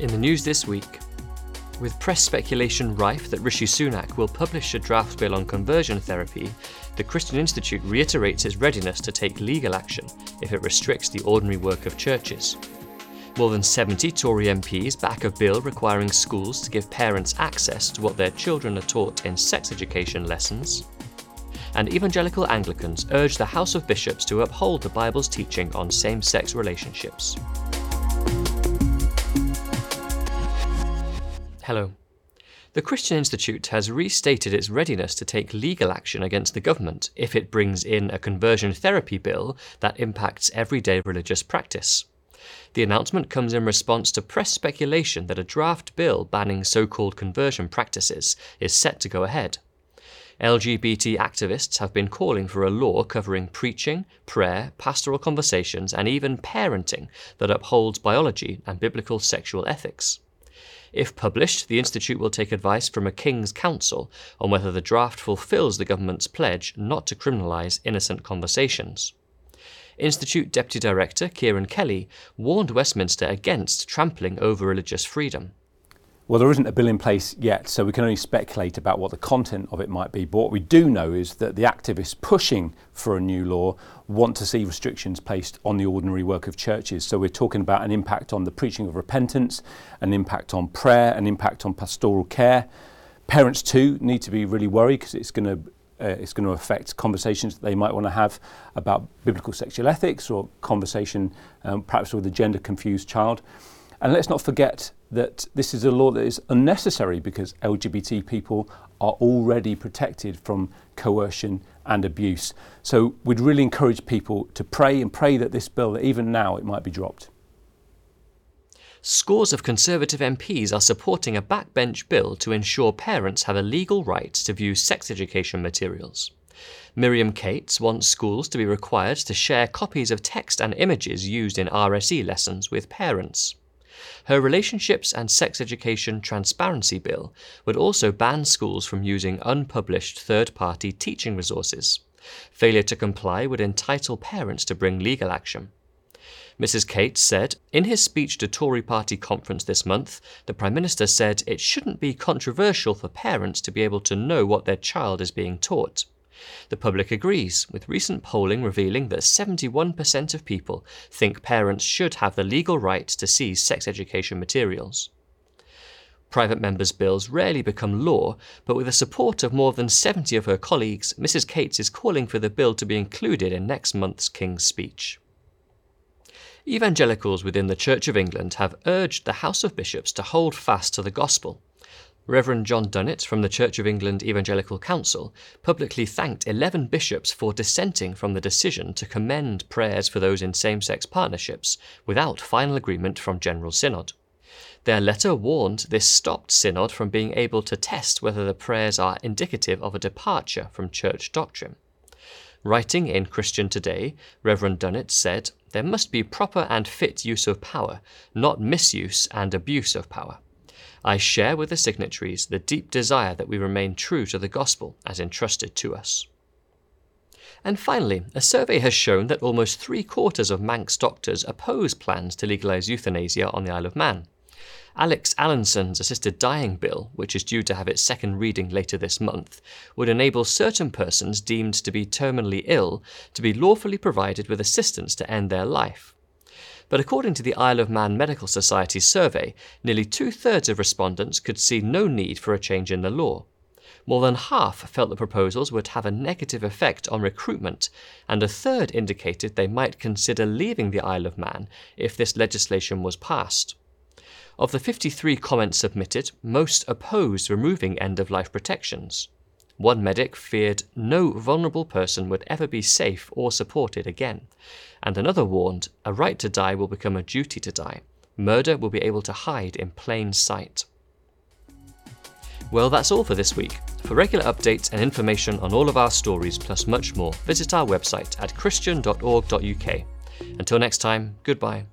In the news this week, with press speculation rife that Rishi Sunak will publish a draft bill on conversion therapy, the Christian Institute reiterates its readiness to take legal action if it restricts the ordinary work of churches. More than 70 Tory MPs back a bill requiring schools to give parents access to what their children are taught in sex education lessons. And evangelical Anglicans urge the House of Bishops to uphold the Bible's teaching on same sex relationships. Hello. The Christian Institute has restated its readiness to take legal action against the government if it brings in a conversion therapy bill that impacts everyday religious practice. The announcement comes in response to press speculation that a draft bill banning so called conversion practices is set to go ahead. LGBT activists have been calling for a law covering preaching, prayer, pastoral conversations, and even parenting that upholds biology and biblical sexual ethics. If published, the Institute will take advice from a King's Counsel on whether the draft fulfills the government's pledge not to criminalise innocent conversations. Institute Deputy Director Ciarán Kelly warned Westminster against trampling over religious freedom. Well, there isn't a bill in place yet, so we can only speculate about what the content of it might be. But what we do know is that the activists pushing for a new law want to see restrictions placed on the ordinary work of churches. So we're talking about an impact on the preaching of repentance, an impact on prayer, an impact on pastoral care. Parents too need to be really worried because it's going to uh, it's going to affect conversations that they might want to have about biblical sexual ethics or conversation um, perhaps with a gender confused child. And let's not forget that this is a law that is unnecessary because LGBT people are already protected from coercion and abuse. So we'd really encourage people to pray and pray that this bill, that even now, it might be dropped. Scores of Conservative MPs are supporting a backbench bill to ensure parents have a legal right to view sex education materials. Miriam Cates wants schools to be required to share copies of text and images used in RSE lessons with parents. Her Relationships and Sex Education Transparency Bill would also ban schools from using unpublished third party teaching resources. Failure to comply would entitle parents to bring legal action. Mrs. Cates said, In his speech to Tory party conference this month, the Prime Minister said it shouldn't be controversial for parents to be able to know what their child is being taught. The public agrees, with recent polling revealing that 71% of people think parents should have the legal right to seize sex education materials. Private members' bills rarely become law, but with the support of more than 70 of her colleagues, Mrs. Cates is calling for the bill to be included in next month's King's speech. Evangelicals within the Church of England have urged the House of Bishops to hold fast to the gospel Reverend John Dunnett from the Church of England Evangelical Council publicly thanked 11 bishops for dissenting from the decision to commend prayers for those in same sex partnerships without final agreement from General Synod. Their letter warned this stopped Synod from being able to test whether the prayers are indicative of a departure from church doctrine. Writing in Christian Today, Reverend Dunnett said, There must be proper and fit use of power, not misuse and abuse of power. I share with the signatories the deep desire that we remain true to the gospel as entrusted to us. And finally, a survey has shown that almost three quarters of Manx doctors oppose plans to legalise euthanasia on the Isle of Man. Alex Allinson's assisted dying bill, which is due to have its second reading later this month, would enable certain persons deemed to be terminally ill to be lawfully provided with assistance to end their life. But according to the Isle of Man Medical Society survey, nearly two thirds of respondents could see no need for a change in the law. More than half felt the proposals would have a negative effect on recruitment, and a third indicated they might consider leaving the Isle of Man if this legislation was passed. Of the 53 comments submitted, most opposed removing end of life protections. One medic feared no vulnerable person would ever be safe or supported again, and another warned a right to die will become a duty to die. Murder will be able to hide in plain sight. Well, that's all for this week. For regular updates and information on all of our stories, plus much more, visit our website at christian.org.uk. Until next time, goodbye.